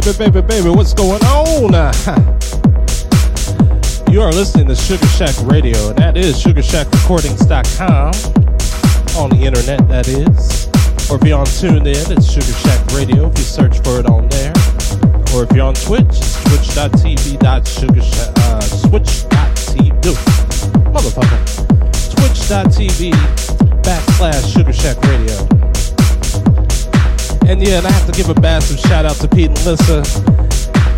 baby, baby, baby, what's going on? you are listening to Sugar Shack Radio, and that is SugarShackRecordings.com on the internet, that is. Or if you're on TuneIn, it's Sugar Shack Radio if you search for it on there. Or if you're on Twitch, it's twitch.tv sugarshack, uh, switch.tv, motherfucker, twitch.tv backslash Sugar Shack Radio. And yeah, and I have to give a massive shout out to Pete and Lissa.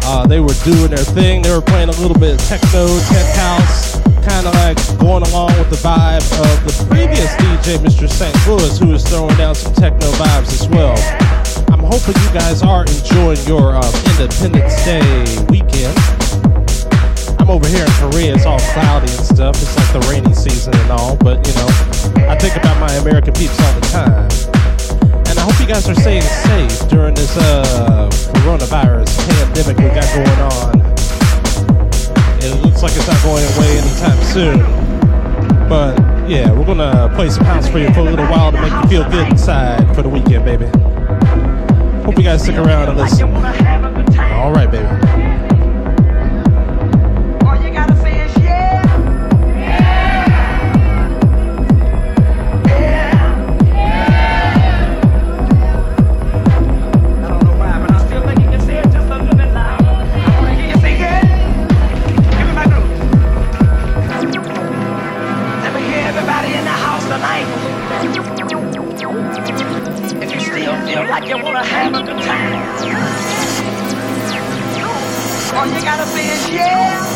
Uh, they were doing their thing. They were playing a little bit of techno, tech house, kind of like going along with the vibe of the previous DJ, Mr. St. Louis, who was throwing down some techno vibes as well. I'm hoping you guys are enjoying your um, Independence Day weekend. I'm over here in Korea. It's all cloudy and stuff. It's like the rainy season and all. But, you know, I think about my American peeps all the time. I hope you guys are staying safe during this uh, coronavirus pandemic we got going on. It looks like it's not going away anytime soon. But yeah, we're gonna play some house for you for a little while to make you feel good inside for the weekend, baby. Hope you guys stick around and listen. All right, baby. All you gotta be is yeah.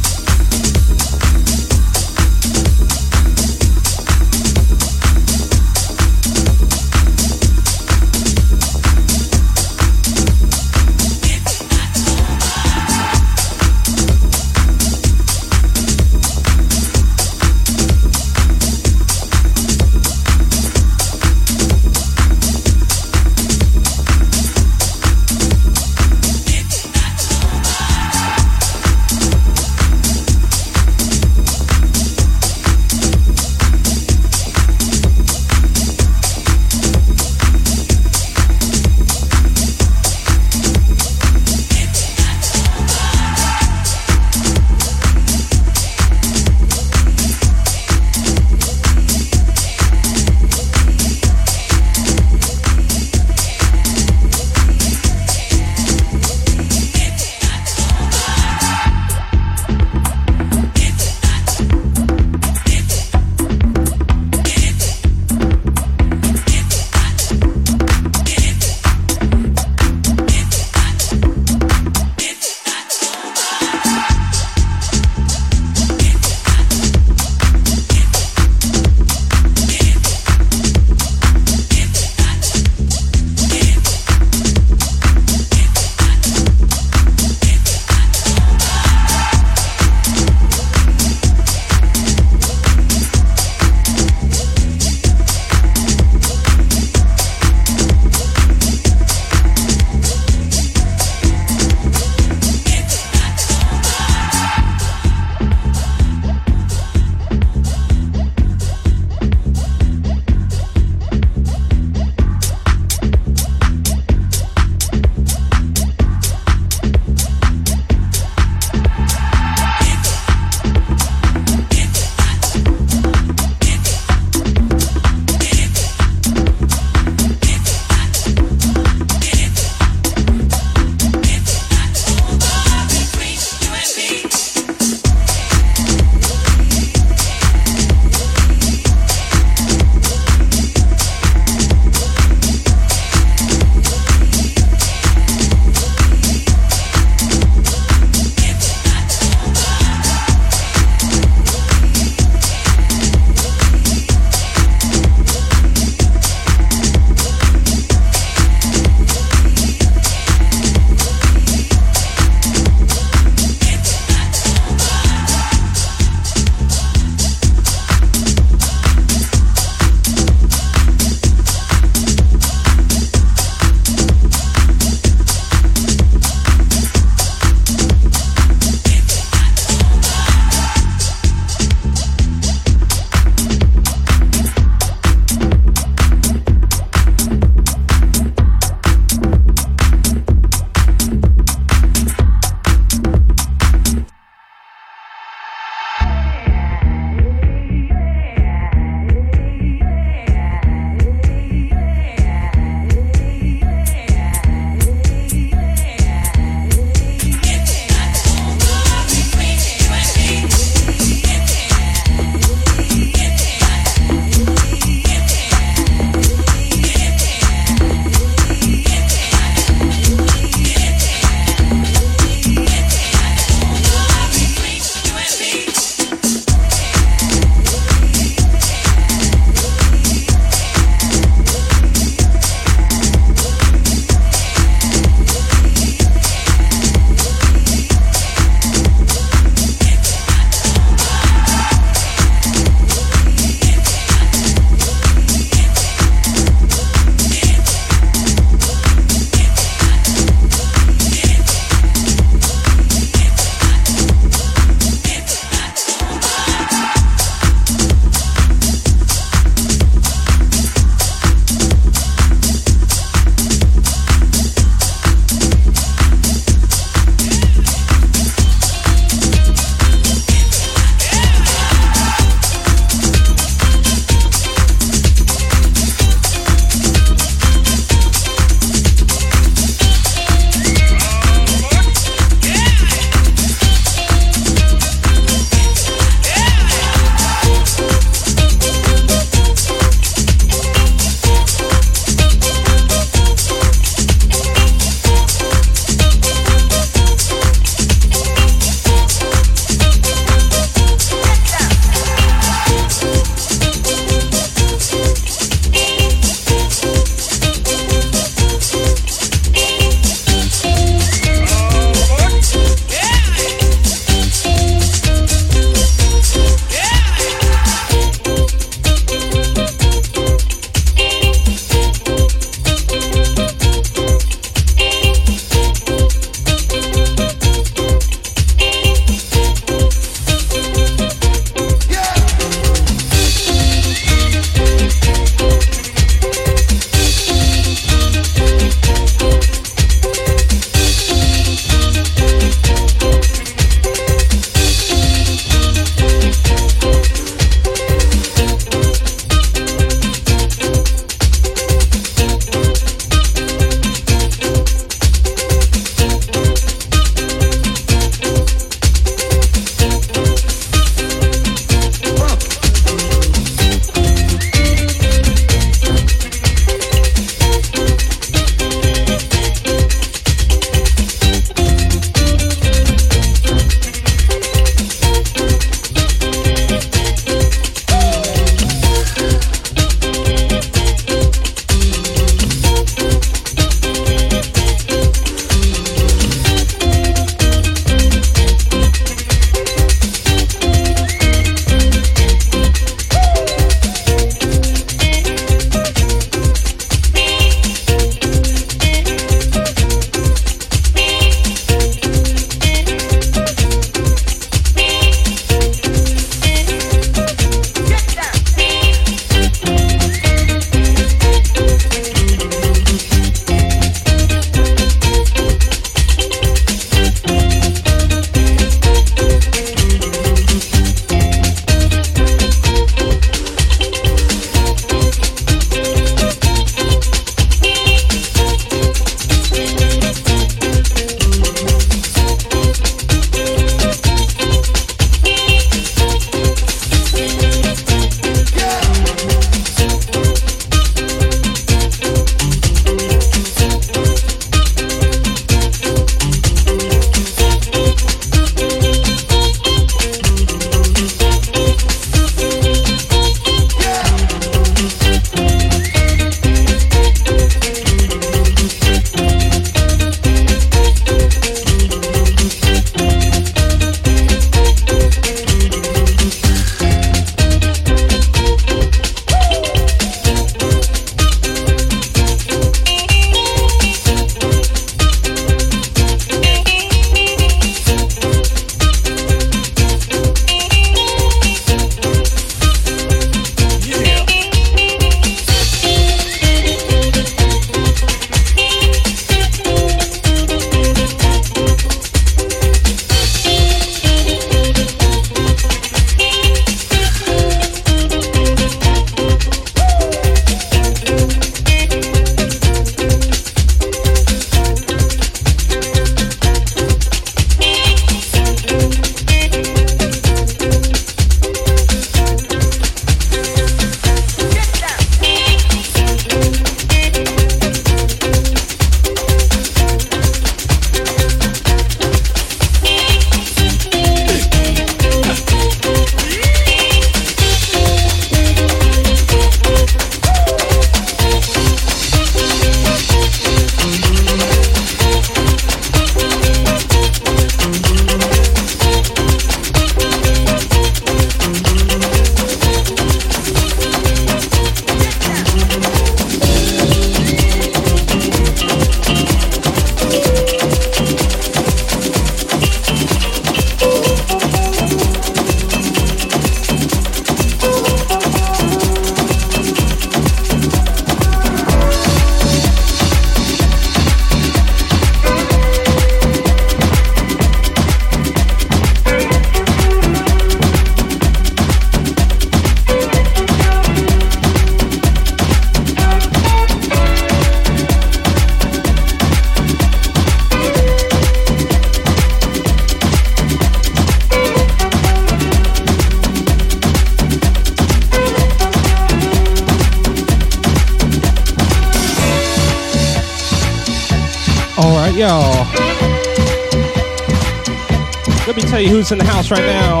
In the house right now.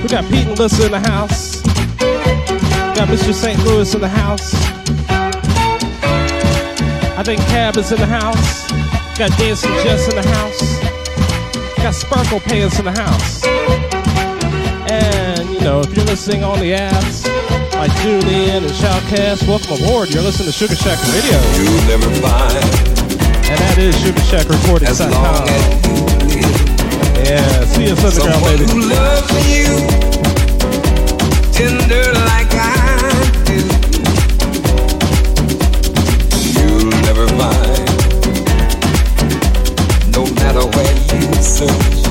We got Pete and Lissa in the house. We got Mr. St. Louis in the house. I think Cab is in the house. Got Dancing Jess in the house. Got Sparkle Pants in the house. And, you know, if you're listening on the apps, like TuneIn and Shoutcast, welcome aboard. You're listening to Sugar Shack Radio. You'll never find. And that is. Yeah, CS Underground, Someone baby. who loves you tender like I do. You'll never find. No matter where you search,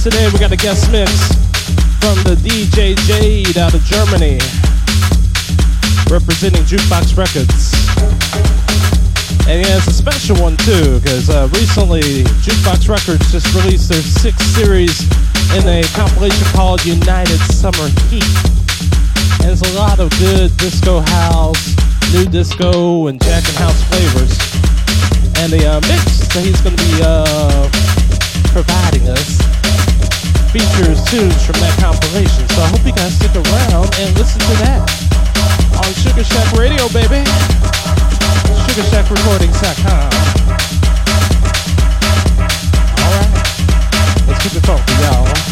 Today we got a guest mix from the DJ Jade out of Germany, representing Jukebox Recordz. And yeah, it's a special one too, because uh, recently Jukebox Recordz just released their sixth series in a compilation called United Summer Heat. And it's a lot of good disco house, nu disco, and jack and house flavors. And the uh, mix that he's going to be uh, providing us features tunes from that compilation. So I hope you guys stick around and listen to that on Sugar Shack Radio, baby. SugarShackRecordings.com. Alright, let's keep it funky, y'all.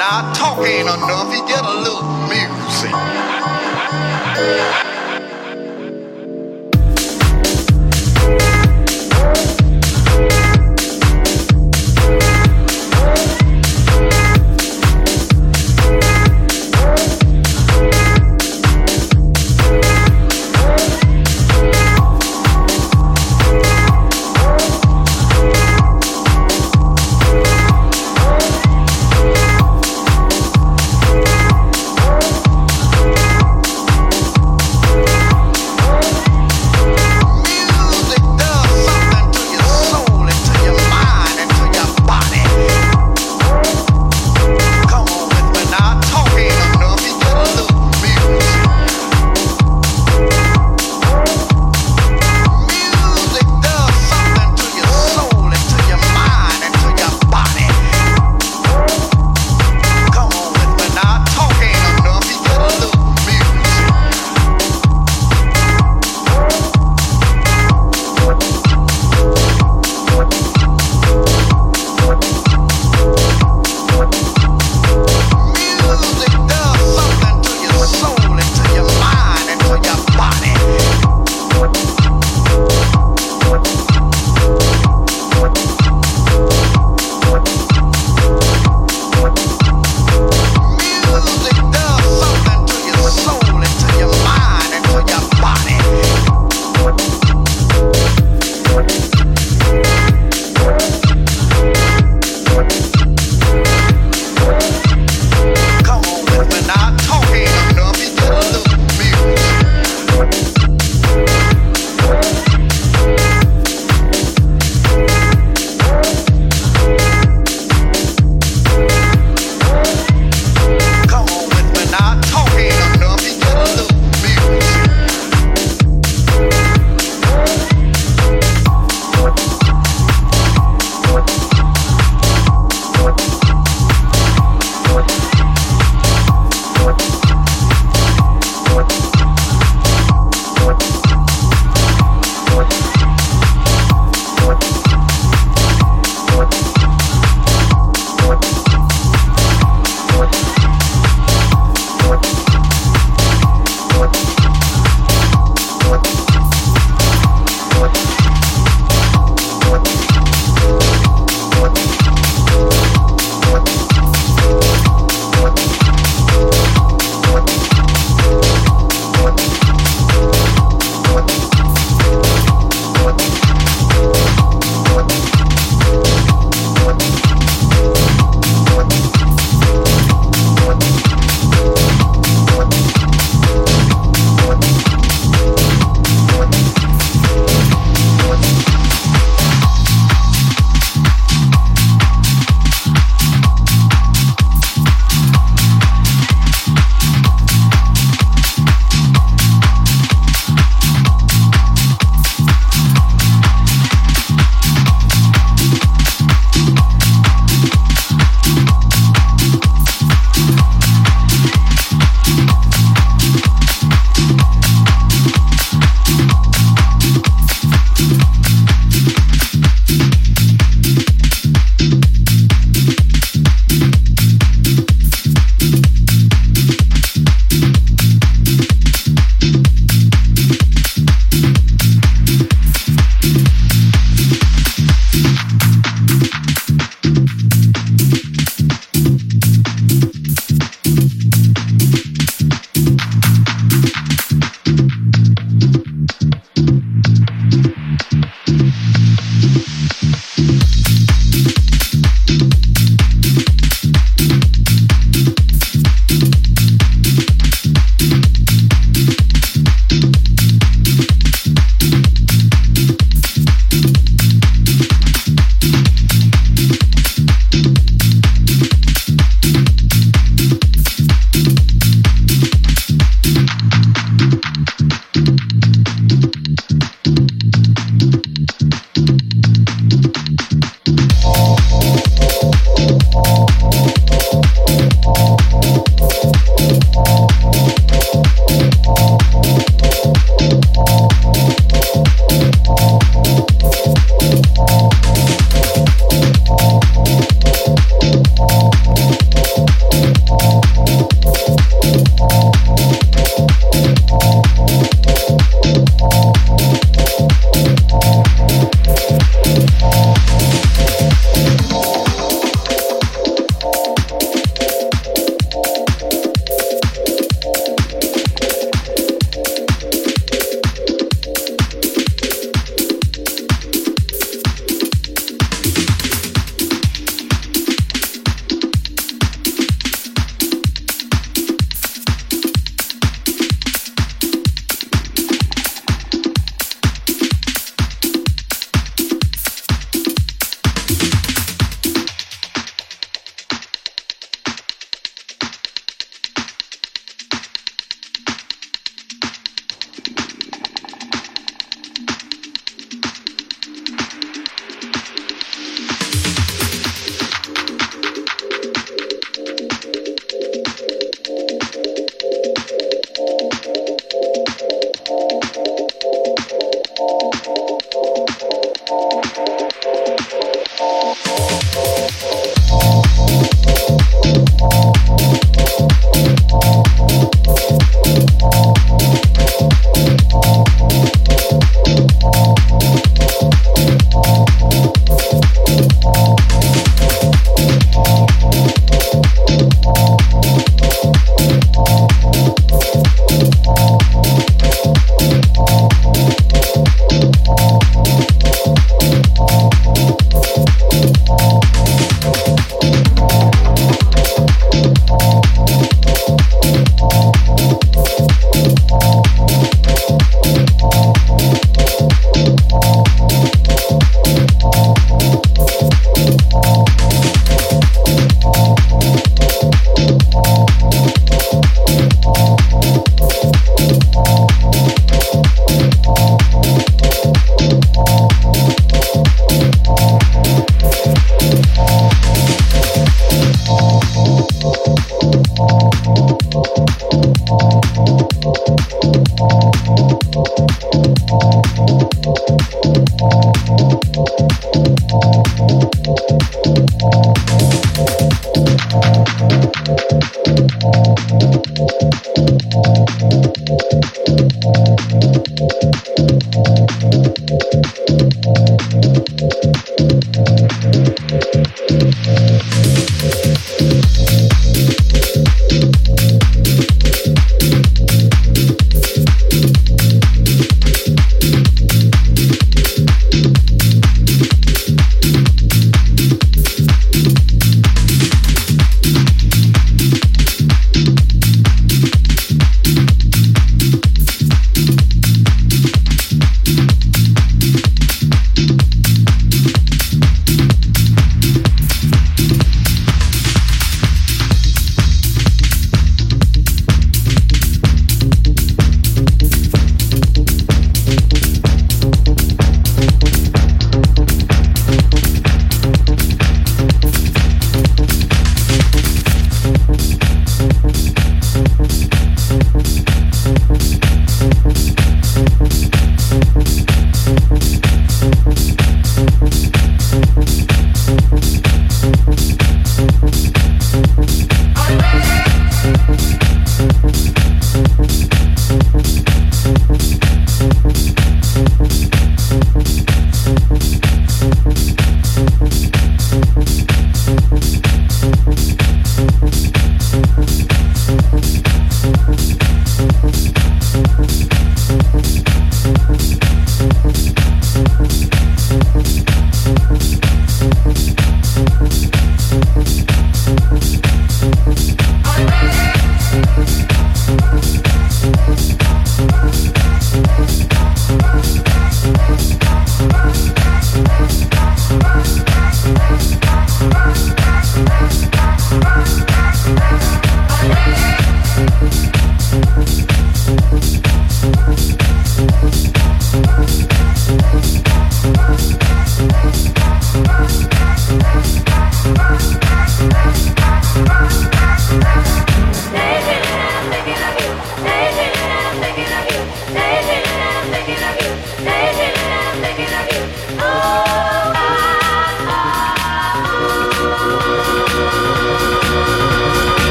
Now, talk ain't enough. You get a little music.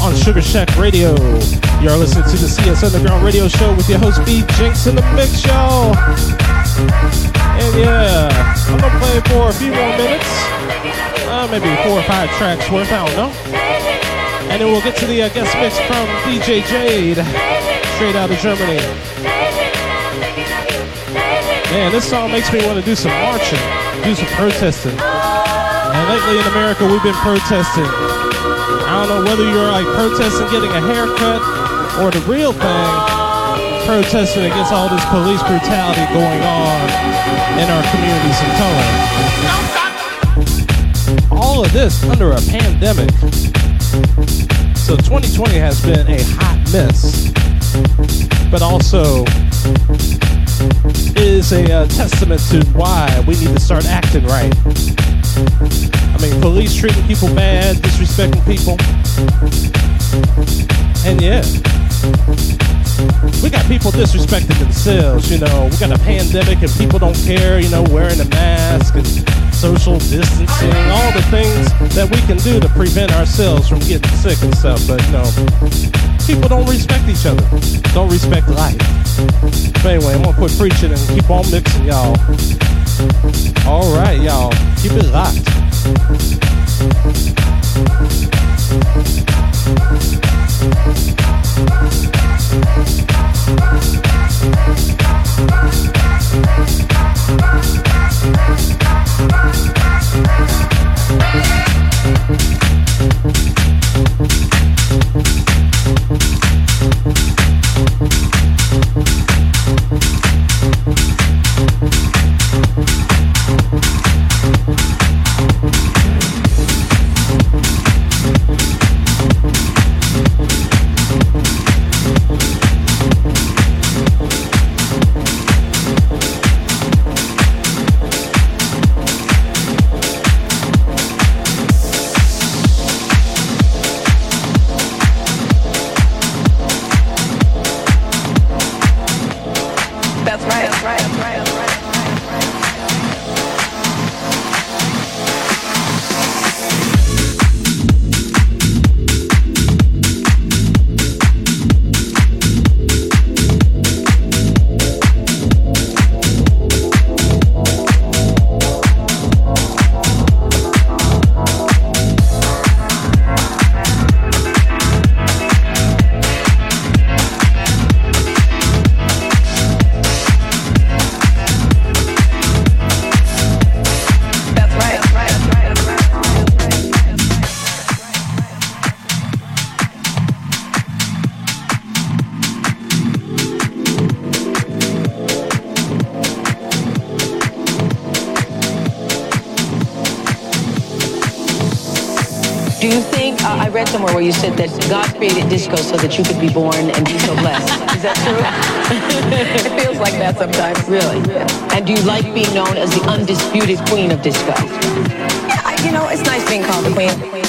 On Sugar Shack Radio. You're listening to the CS Underground Radio Show with your host B Jinx in the mix, y'all. And yeah, I'm gonna play for a few more minutes, uh, maybe four or five tracks worth. I don't know. And then we'll get to the uh, guest mix from DJ Jade, straight out of Germany. Man, this song makes me want to do some marching, do some protesting. And lately in America, we've been protesting. I don't know whether you're like protesting getting a haircut or the real thing, protesting against all this police brutality going on in our communities of color. All of this under a pandemic. So 2020 has been a hot mess, but also is a uh, testament to why we need to start acting right. I mean, police treating people bad, disrespecting people. And yeah, we got people disrespecting themselves, you know. We got a pandemic and people don't care, you know, wearing a mask and social distancing, all the things that we can do to prevent ourselves from getting sick and stuff. But, you know, people don't respect each other, don't respect life. But anyway, I'm gonna quit preaching and keep on mixing, y'all. All right, y'all, keep it locked. Thank you said that God created disco so that you could be born and be so blessed. Is that true? it feels like that sometimes. Really? And do you like being known as the undisputed queen of disco? Yeah, I, you know, it's nice being called the queen.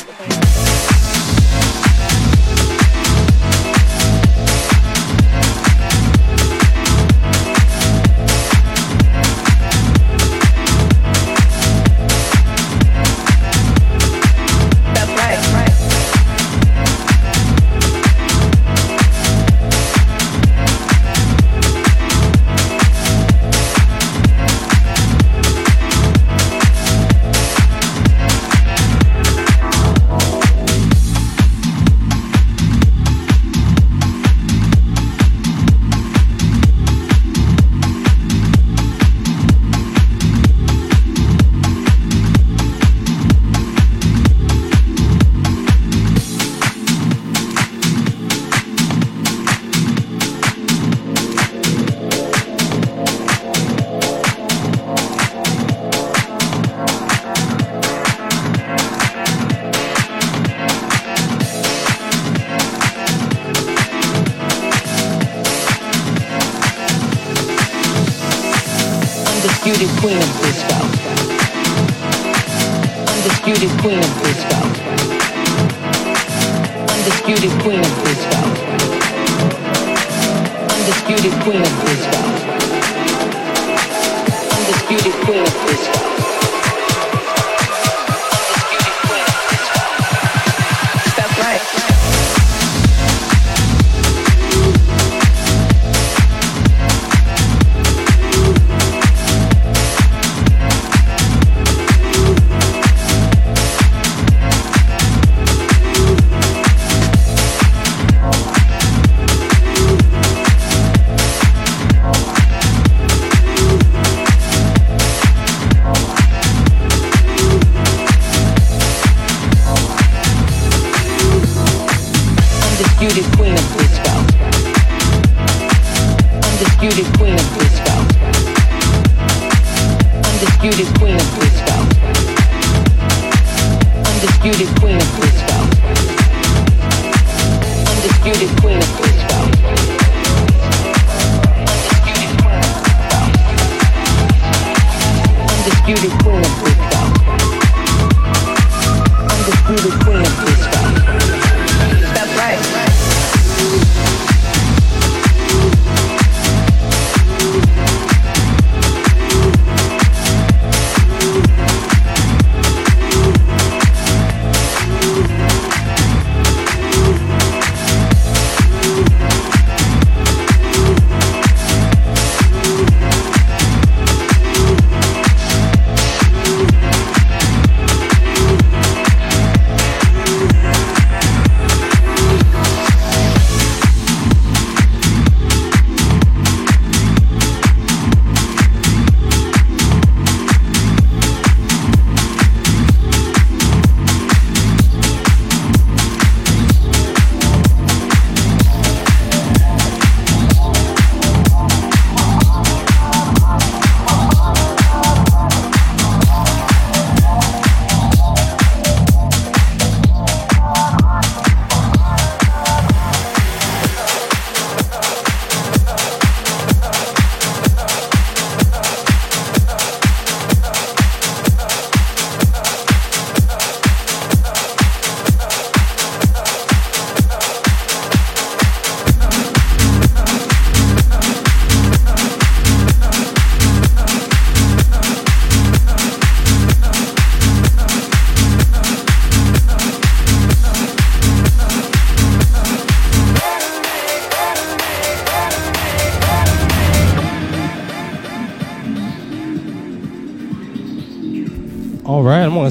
Undisputed queen of disco. Undisputed queen of disco. Undisputed queen of disco. Undisputed queen of disco.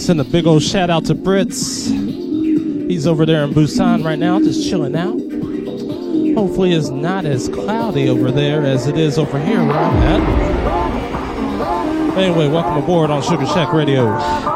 Send a big old shout out to Brits. He's over there in Busan right now, just chilling out. Hopefully, it's not as cloudy over there as it is over here where I'm at. Anyway, welcome aboard on Sugar Shack Radio.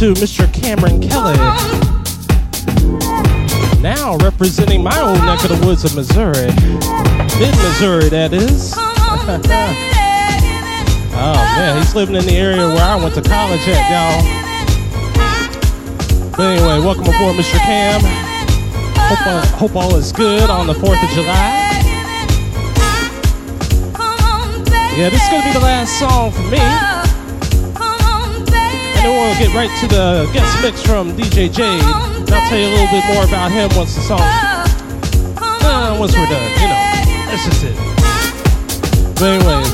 To Mr. Cameron Kelly. Now representing my own neck of the woods of Missouri. Mid Missouri, that is. oh man, he's living in the area where I went to college at, y'all. But anyway, welcome aboard, Mr. Cam. Hope all, hope all is good on the 4th of July. Yeah, this is going to be the last song for me. We'll get right to the guest mix from DJ Jade. And I'll tell you a little bit more about him once the song, uh, once we're done, you know. That's just it. But anyway,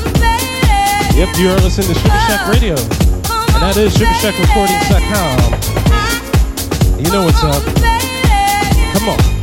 yep, you are listening to Sugar Shack Radio. And that is SugarShackRecordings.com. You know what's up. Come on.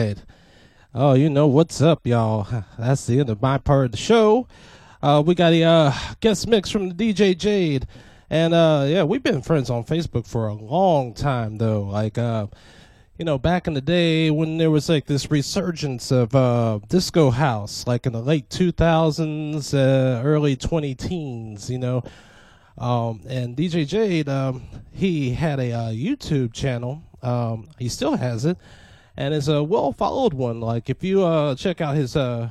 Right. Oh, you know what's up, y'all. That's the end of my part of the show. Uh, we got a uh, guest mix from the DJ Jade. And uh, yeah, we've been friends on Facebook for a long time, though. Like, uh, you know, back in the day when there was like this resurgence of uh, disco house, like in the late 2000s, uh, early 20 teens, you know. Um, and DJ Jade, um, he had a YouTube channel. Um, he still has it and it's a well followed one. Like if you uh, check out his uh,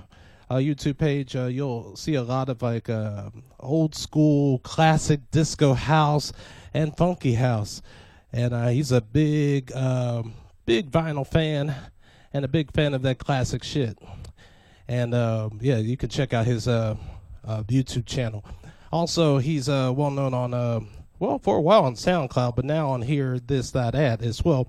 uh, YouTube page, uh, you'll see a lot of like uh, old school classic disco house and funky house, and uh, he's a big um, big vinyl fan and a big fan of that classic shit. And uh, yeah, you can check out his YouTube channel. Also, he's well known on well for a while on SoundCloud, but now on hearthis.at as well.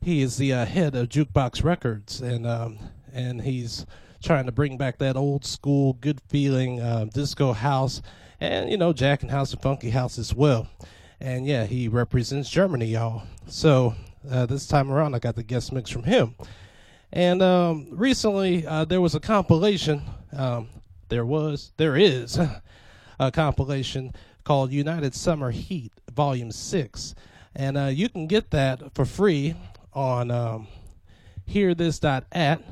He is the uh, head of Jukebox Recordz, and um, and he's trying to bring back that old school, good feeling uh, disco house, and you know, Jackin' House and Funky House as well. And yeah, he represents Germany, y'all. So uh, this time around, I got the guest mix from him. And um, recently, uh, there was a compilation. Um, there was, there is a compilation called United Summer Heat, Volume 6. And uh, you can get that for free on um, hearthis.at.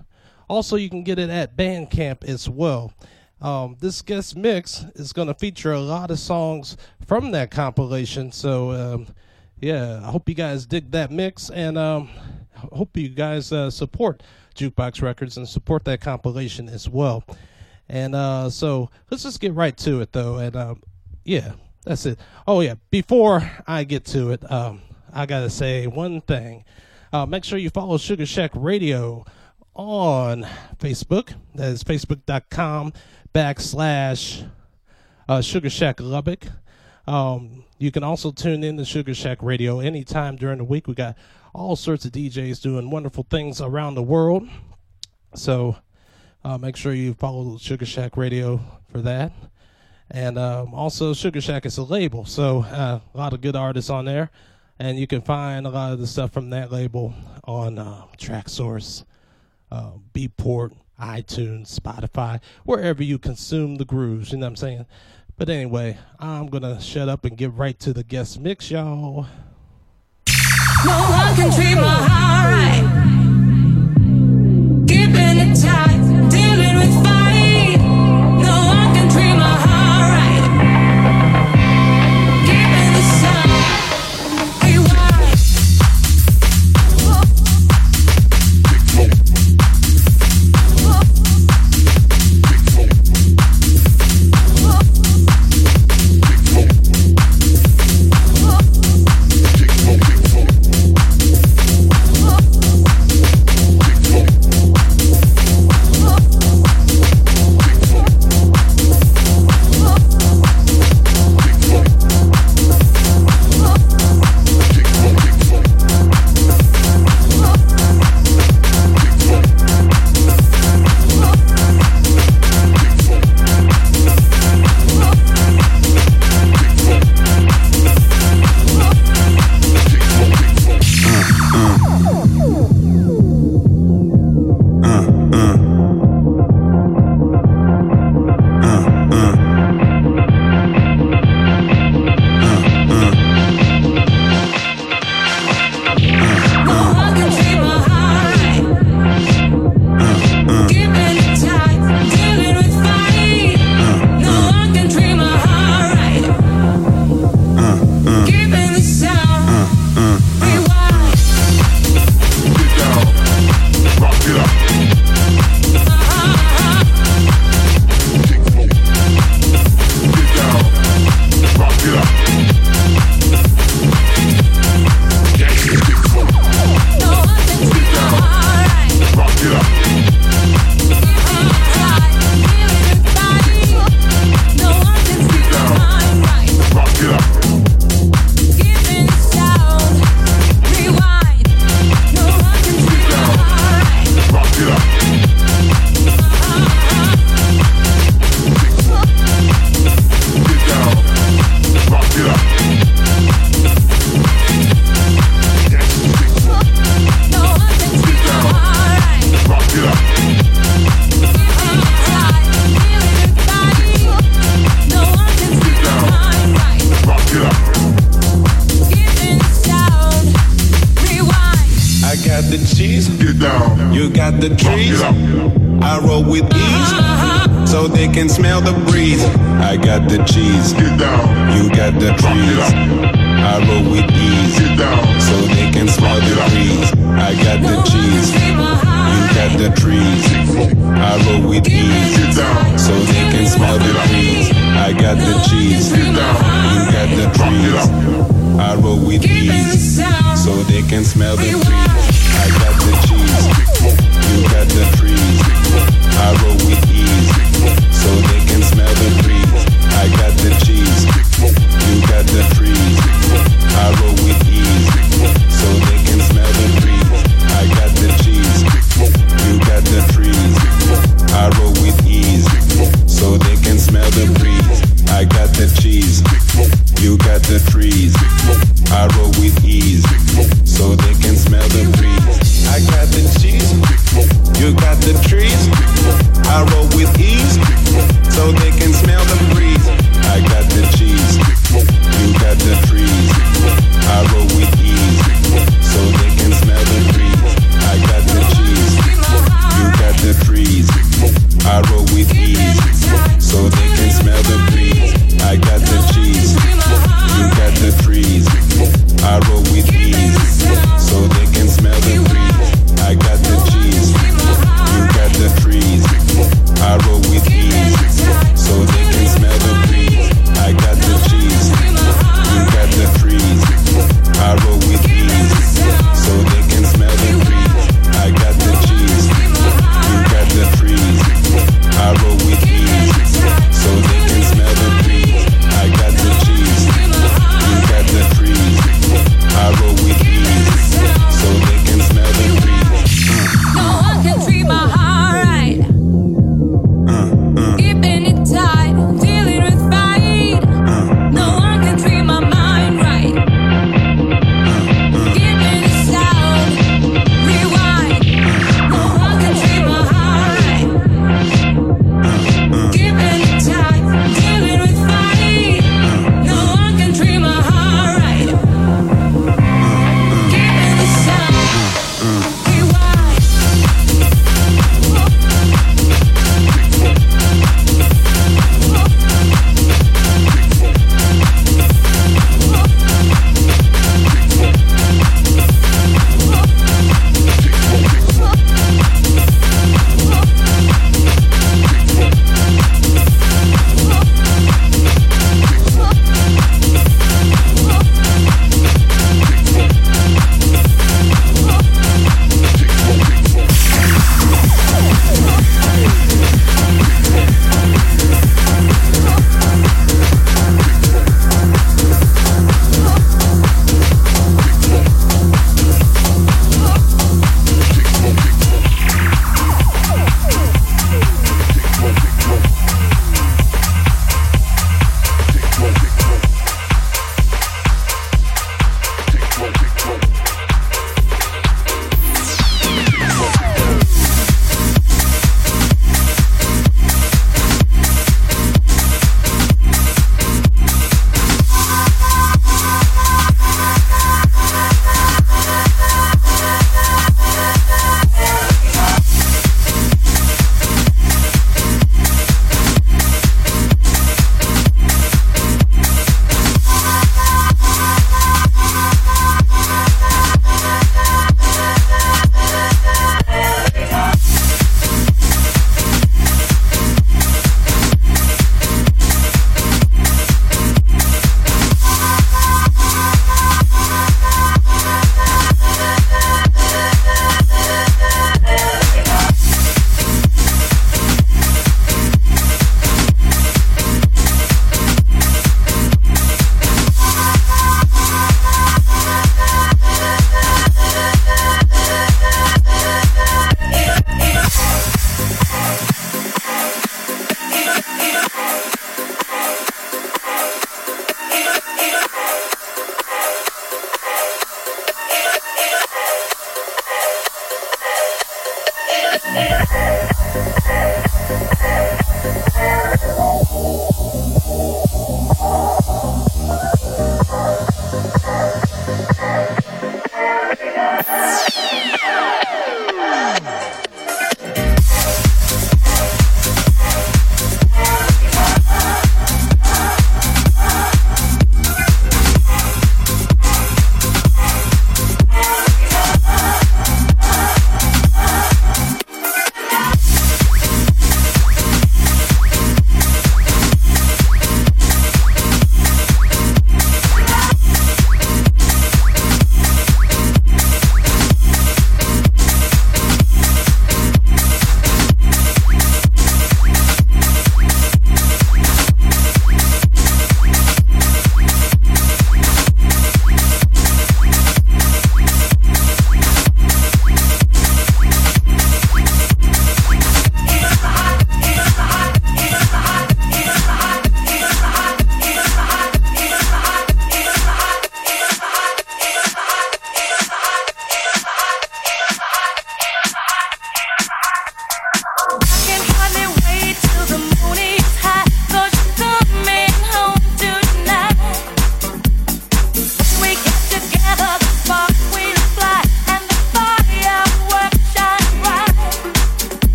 Also, you can get it at Bandcamp as well. Um, this guest mix is going to feature a lot of songs from that compilation. So, um, yeah, I hope you guys dig that mix. And um, hope you guys uh, support Jukebox Recordz and support that compilation as well. And uh, so let's just get right to it, though. And um, yeah, that's it. Oh yeah, before I get to it, um, I gotta say one thing. Uh, make sure you follow Sugar Shack Radio on Facebook. That is facebook.com backslash uh, Sugar Shack Lubbock. Um, you can also tune in to Sugar Shack Radio anytime during the week. We got all sorts of DJs doing wonderful things around the world. So uh, make sure you follow Sugar Shack Radio for that. And um, also, Sugar Shack is a label, so uh, a lot of good artists on there. And you can find a lot of the stuff from that label on uh, Traxsource, uh, Beatport, iTunes, Spotify, wherever you consume the grooves. You know what I'm saying? But anyway, I'm to shut up and get right to the guest mix, y'all. No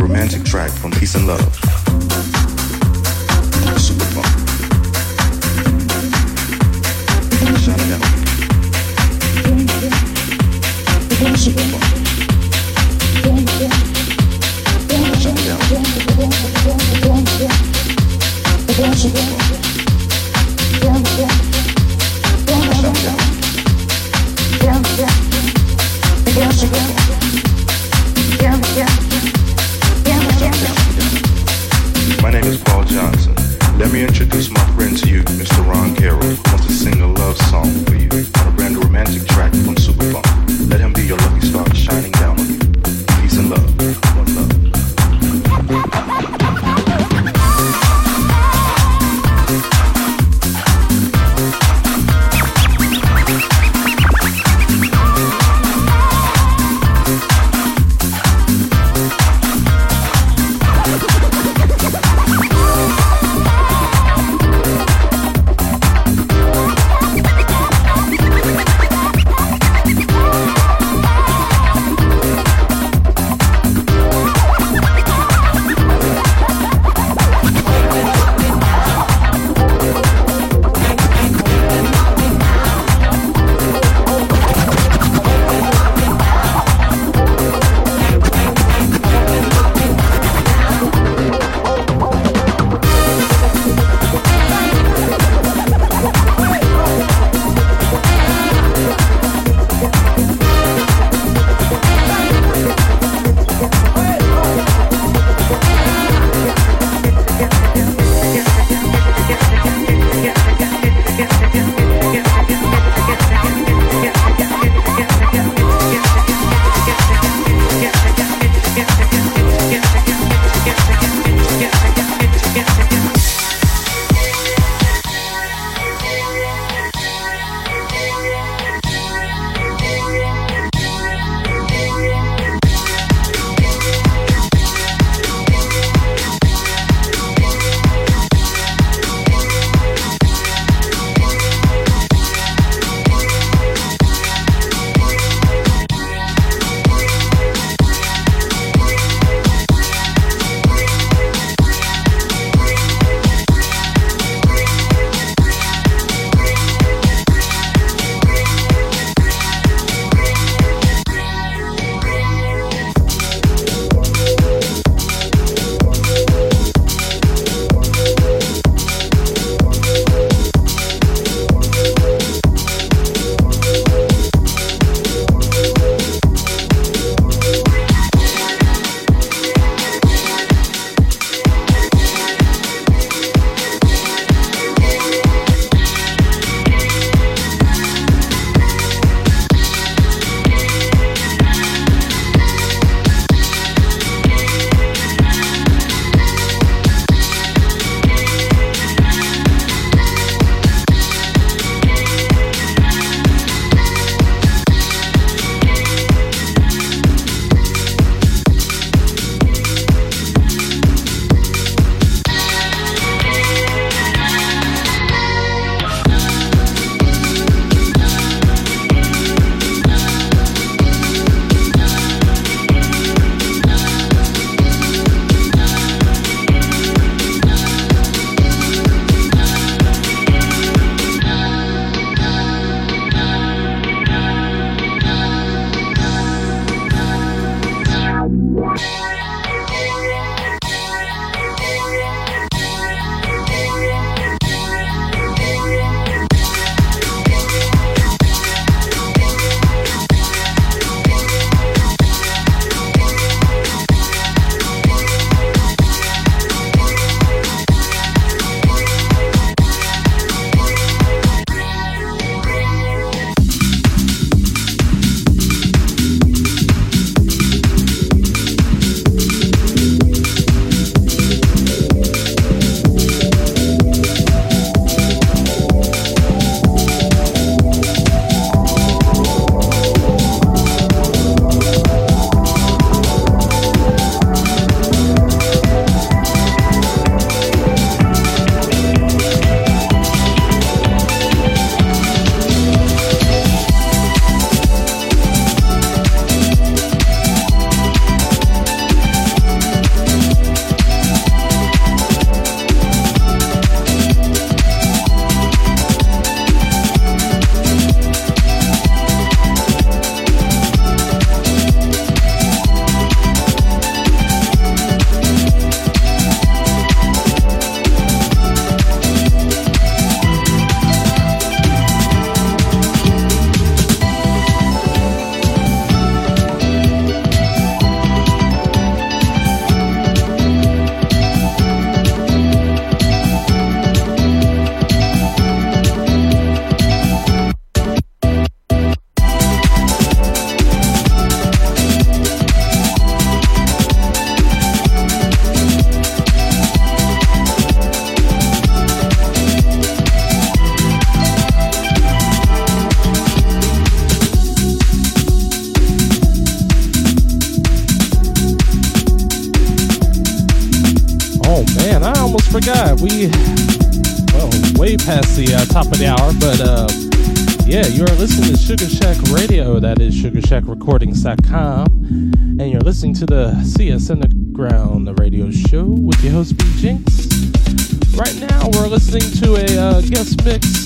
Romantic track from Peace and Love. J'aime bien. And you're listening to the CS Underground the radio show with your host, B Jinx. Right now, we're listening to a uh, guest mix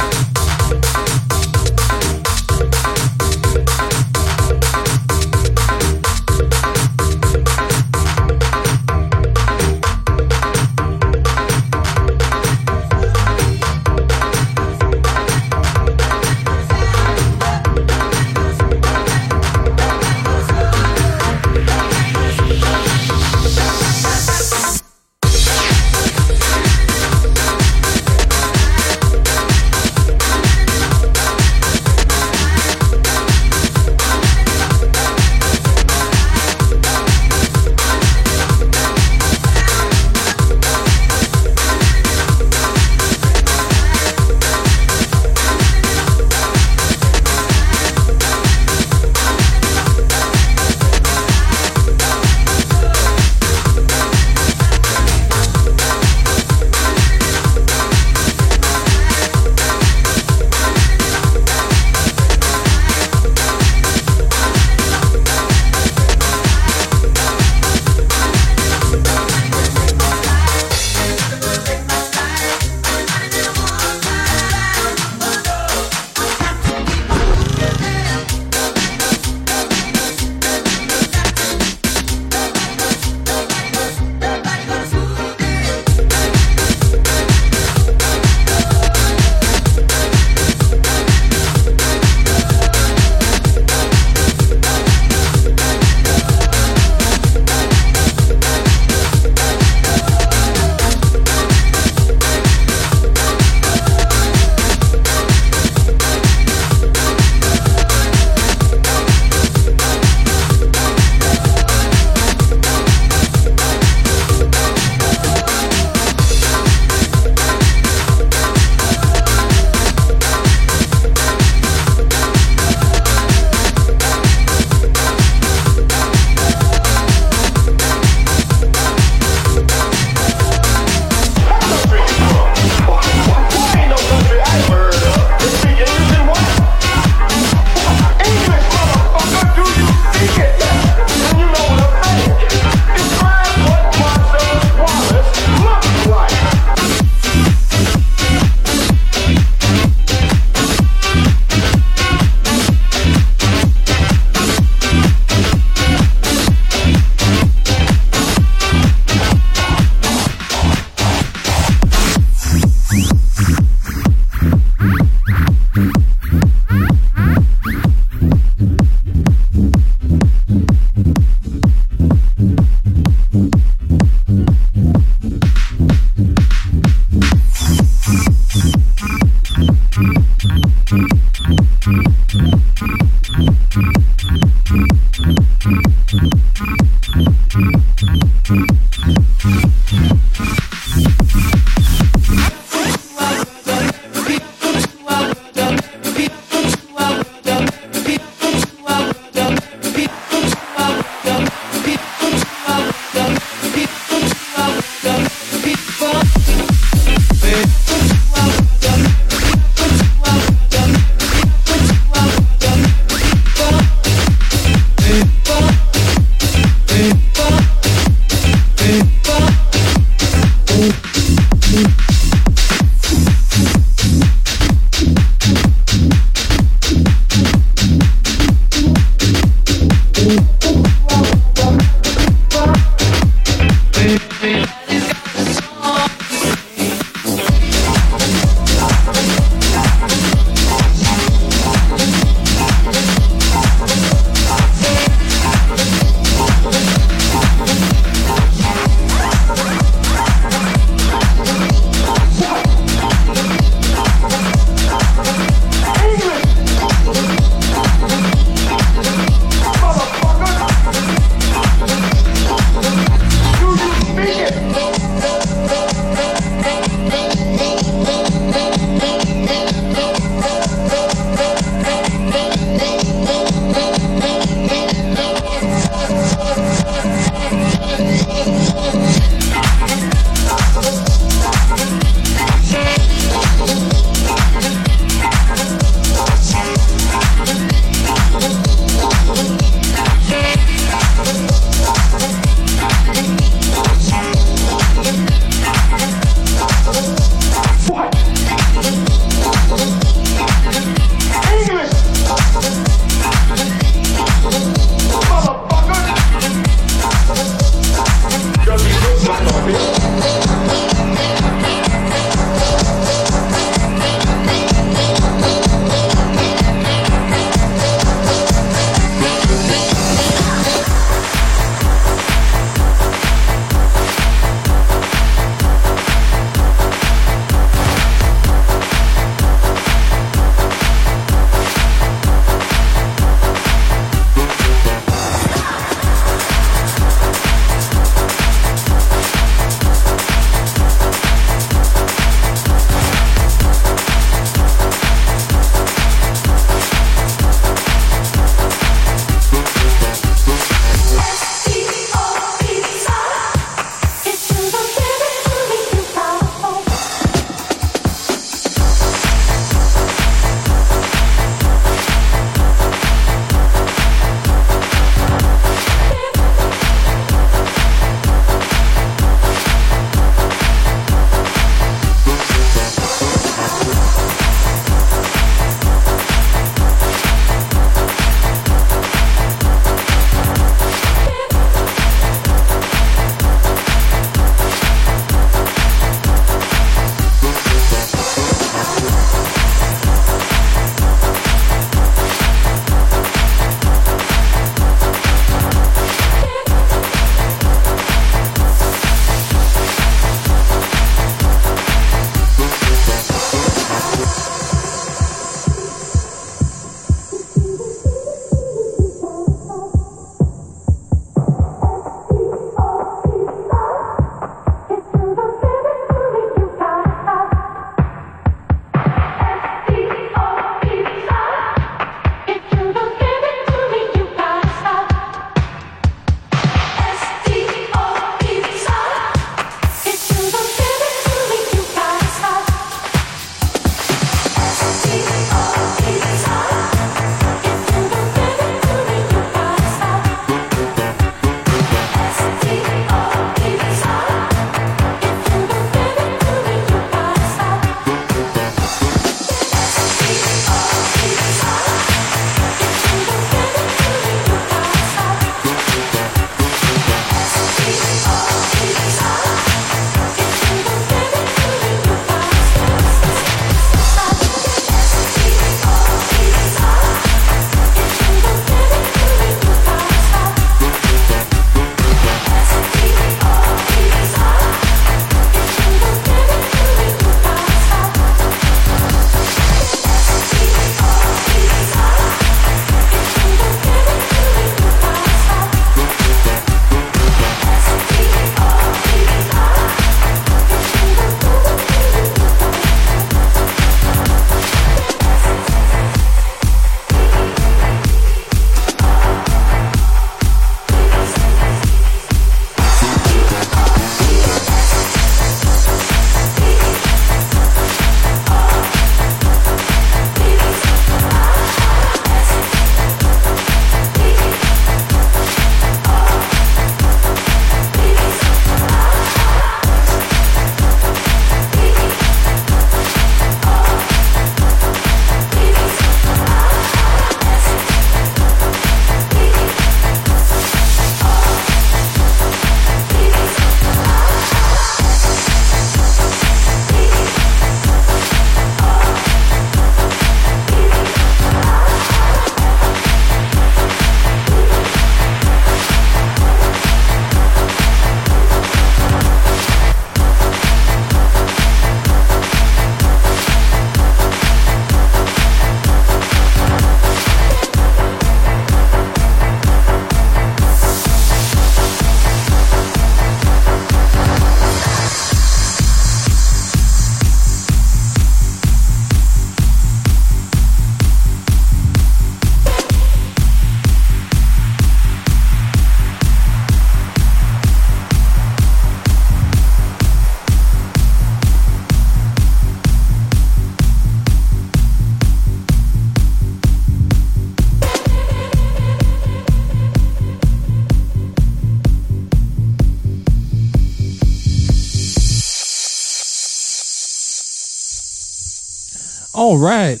All right.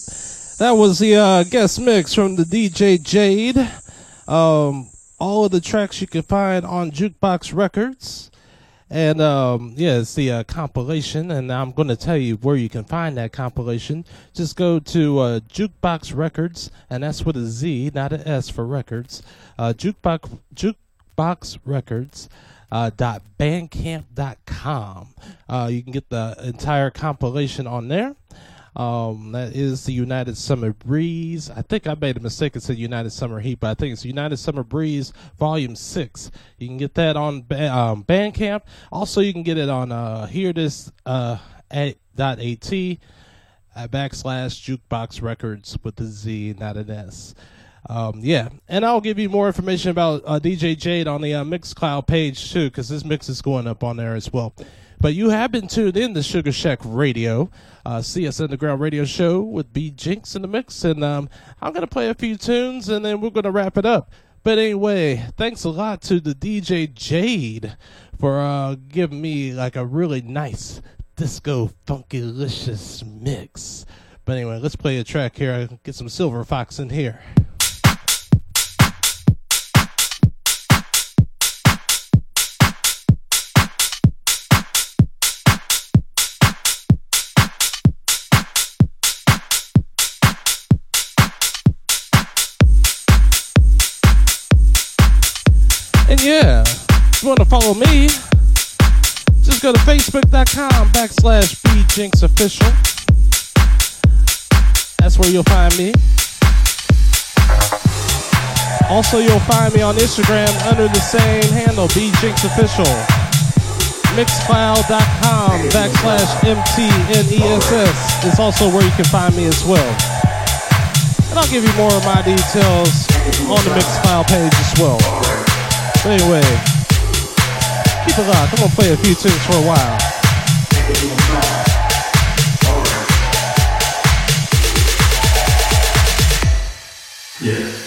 That was the uh, guest mix from the DJ Jade. Um, all of the tracks you can find on Jukebox Recordz. And um, yeah, it's the uh, compilation, and I'm going to tell you where you can find that compilation. Just go to uh, Jukebox Recordz, and that's with a Z, not an S for records. Uh, Jukebox Jukebox Recordz. Uh, dot bandcamp.com. Uh, you can get the entire compilation on there. Um, that is the United Summer Breeze. I think I made a mistake and said United Summer Heat, but I think it's United Summer Breeze Volume Six. You can get that on ba- um, Bandcamp. Also, you can get it on uh, This uh, at dot at uh, backslash jukebox recordz with the Z, not an S. Um, yeah, and I'll give you more information about uh, DJ Jade on the uh, Mixcloud page too, because this mix is going up on there as well. But you have been tuned in to Sugar Shack Radio, uh, CS Underground Radio Show with B Jinx in the mix, and um, I'm gonna play a few tunes and then we're gonna wrap it up. But anyway, thanks a lot to the DJ Jade for uh, giving me like a really nice disco funkylicious mix. But anyway, let's play a track here. Get some Silver Fox in here. And yeah, if you want to follow me, just go to facebook.com backslash bjinxofficial. That's where you'll find me. Also, you'll find me on Instagram under the same handle, bjinxofficial. Mixcloud.com backslash mtness is also where you can find me as well. And I'll give you more of my details on the Mixcloud page as well. But anyway, keep it locked. I'm gonna play a few tunes for a while. Thank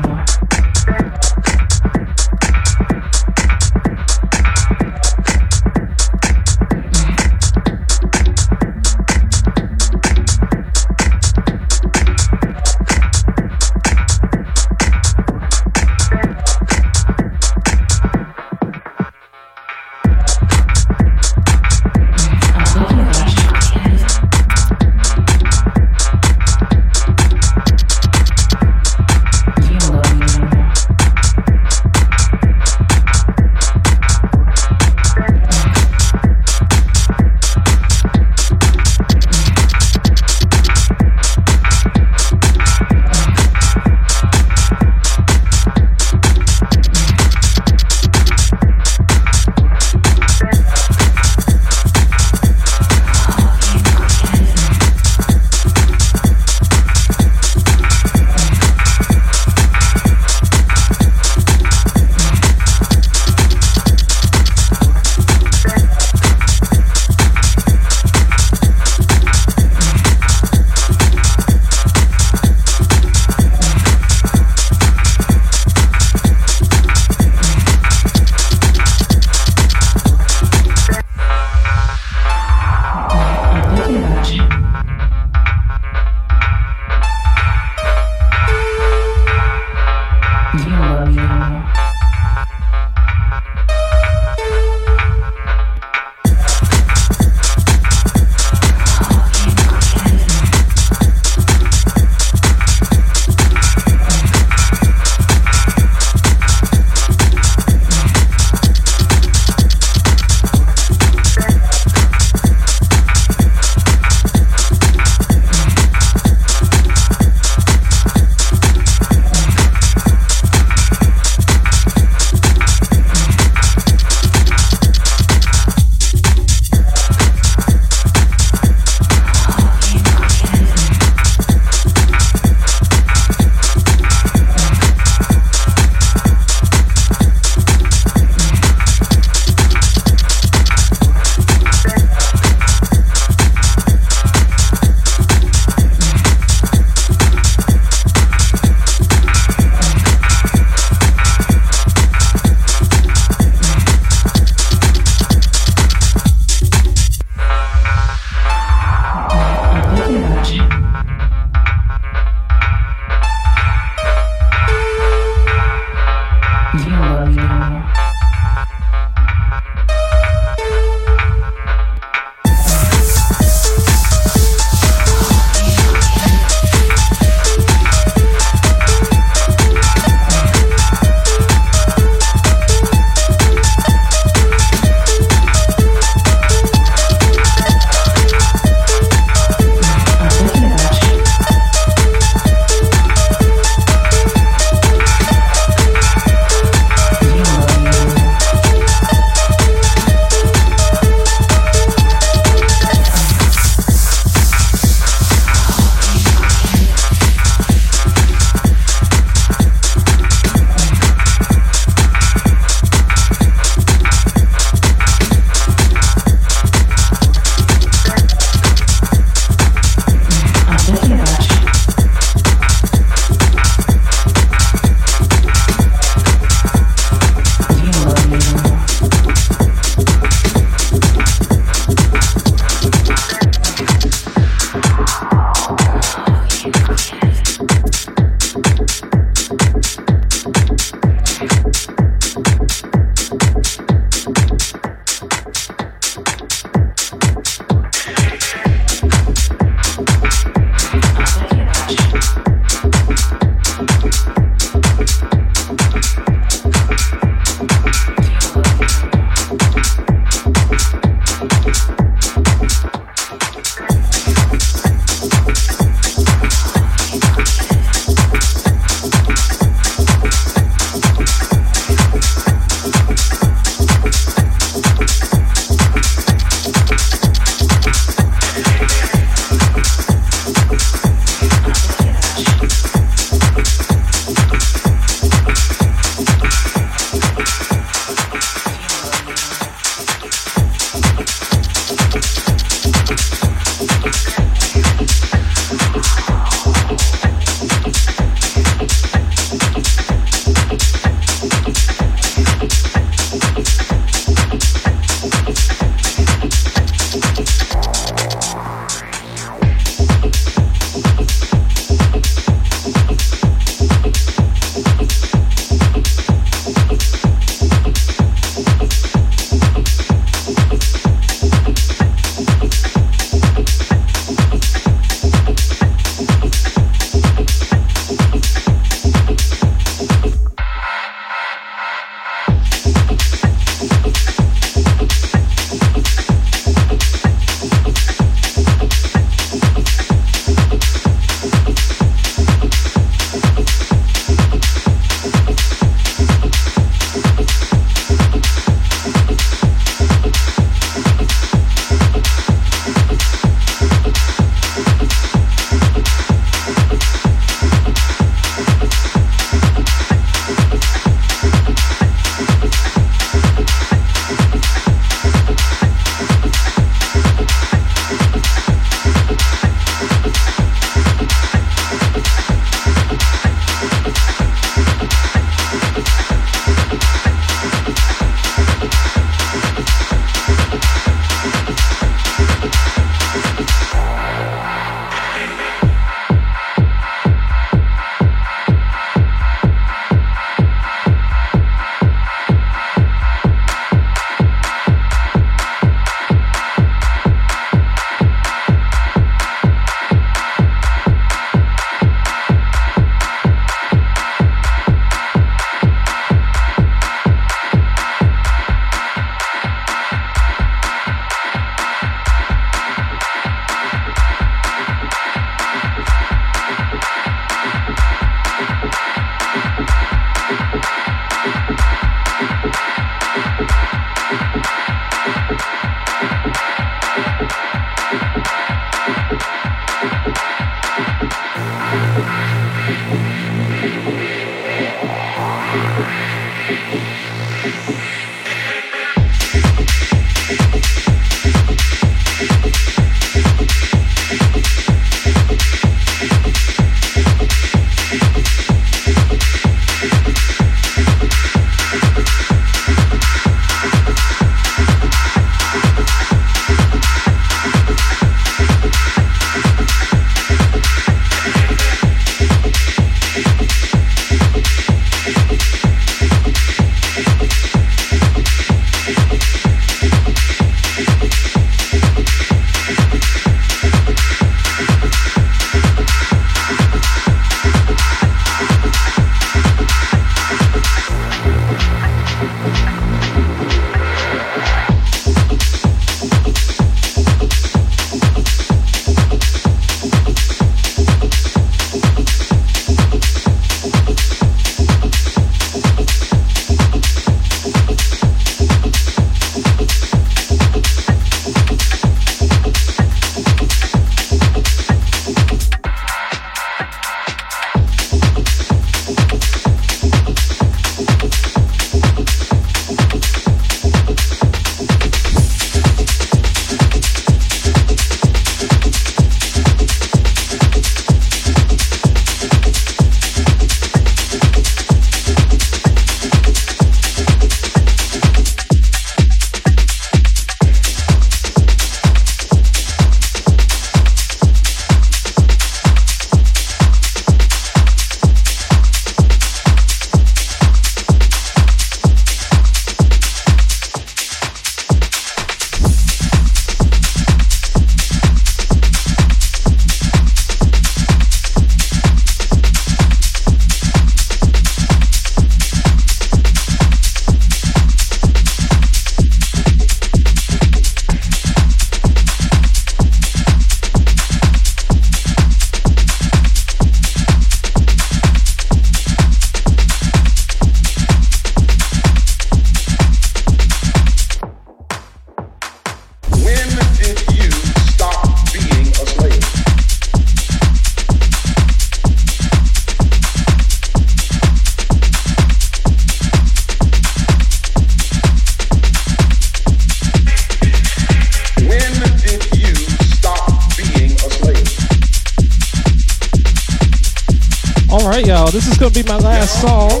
y'all. This is gonna be my last song.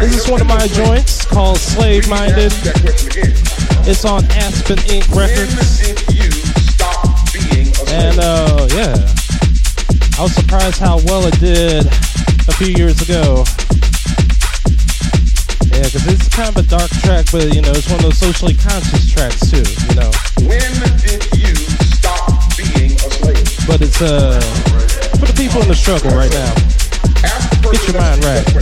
This is one of my joints called Slave Minded. It's on Aspen Inc. Records. And uh, yeah, I was surprised how well it did a few years ago. Yeah, because it's kind of a dark track, but you know, it's one of those socially conscious tracks too. The struggle right now. Get your mind right.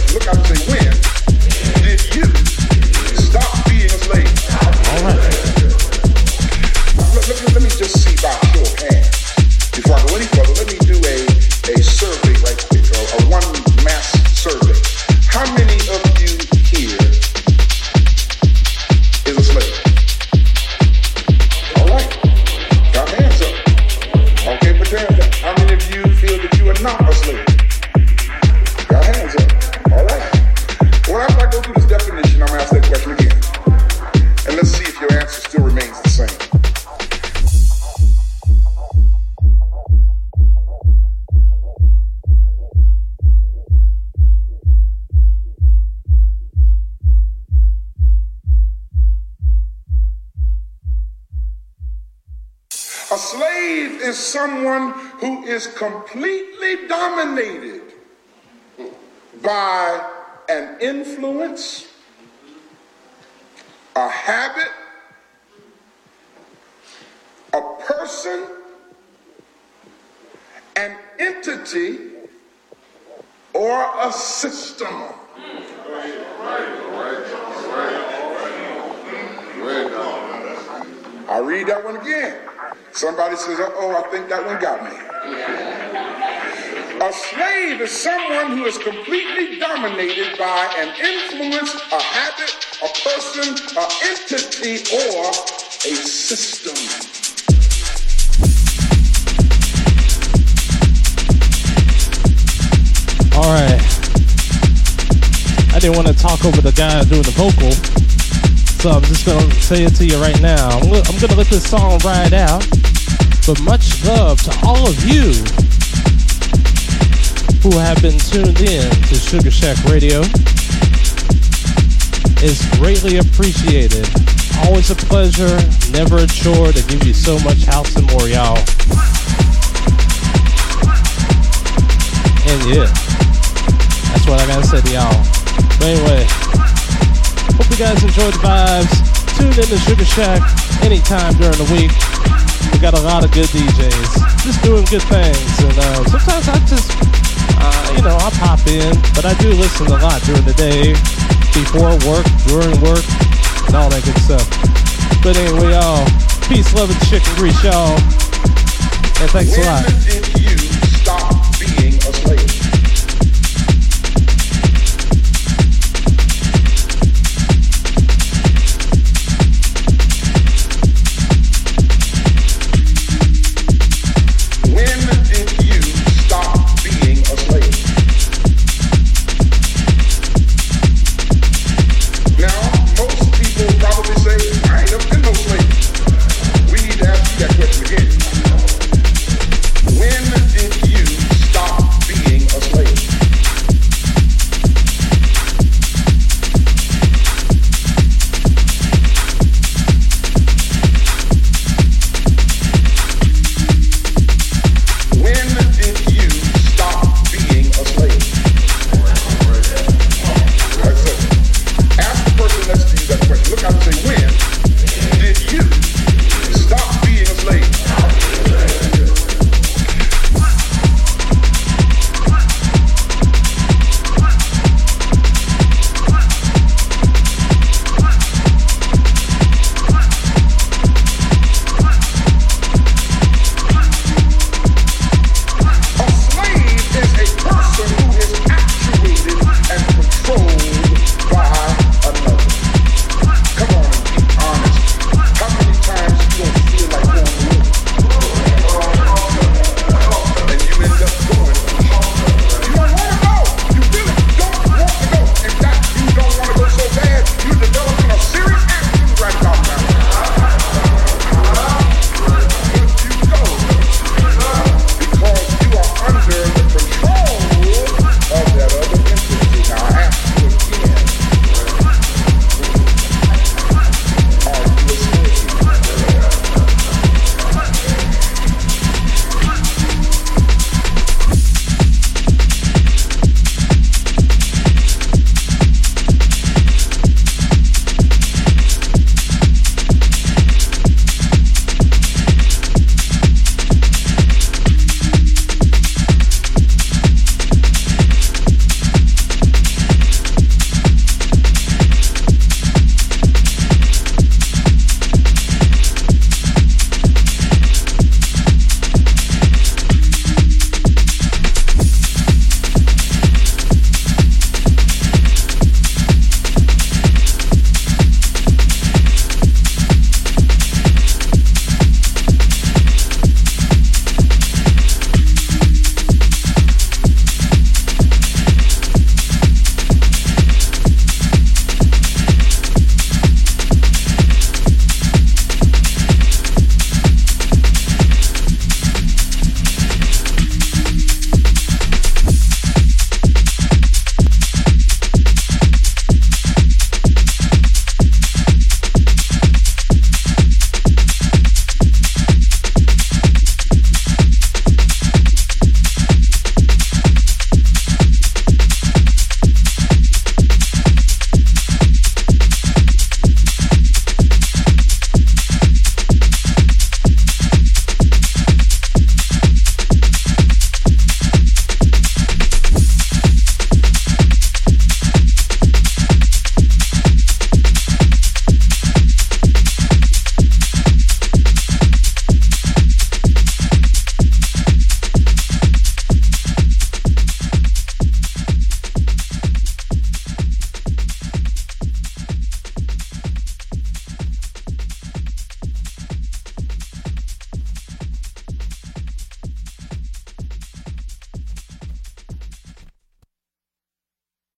Is completely dominated by an influence, a habit, a person, an entity, or a system. I read that one again. Somebody says, oh, I think that one got me. A slave is someone who is completely dominated by an influence, a habit, a person, an entity, or a system. All right. I didn't want to talk over the guy doing the vocal, so I'm just gonna say it to you right now. I'm gonna let this song ride out. But much love to all of you who have been tuned in to Sugar Shack Radio. It's greatly appreciated. Always a pleasure, never a chore to give you so much house and more, y'all. And yeah, that's what I gotta say to y'all. But anyway, hope you guys enjoyed the vibes. Tune in to Sugar Shack anytime during the week. We got a lot of good DJs, just doing good things. And uh, sometimes I just, uh, you know, I pop in, but I do listen a lot during the day, before work, during work, and all that good stuff. But anyway, y'all, peace, love, and chicken grease, y'all. And thanks a lot.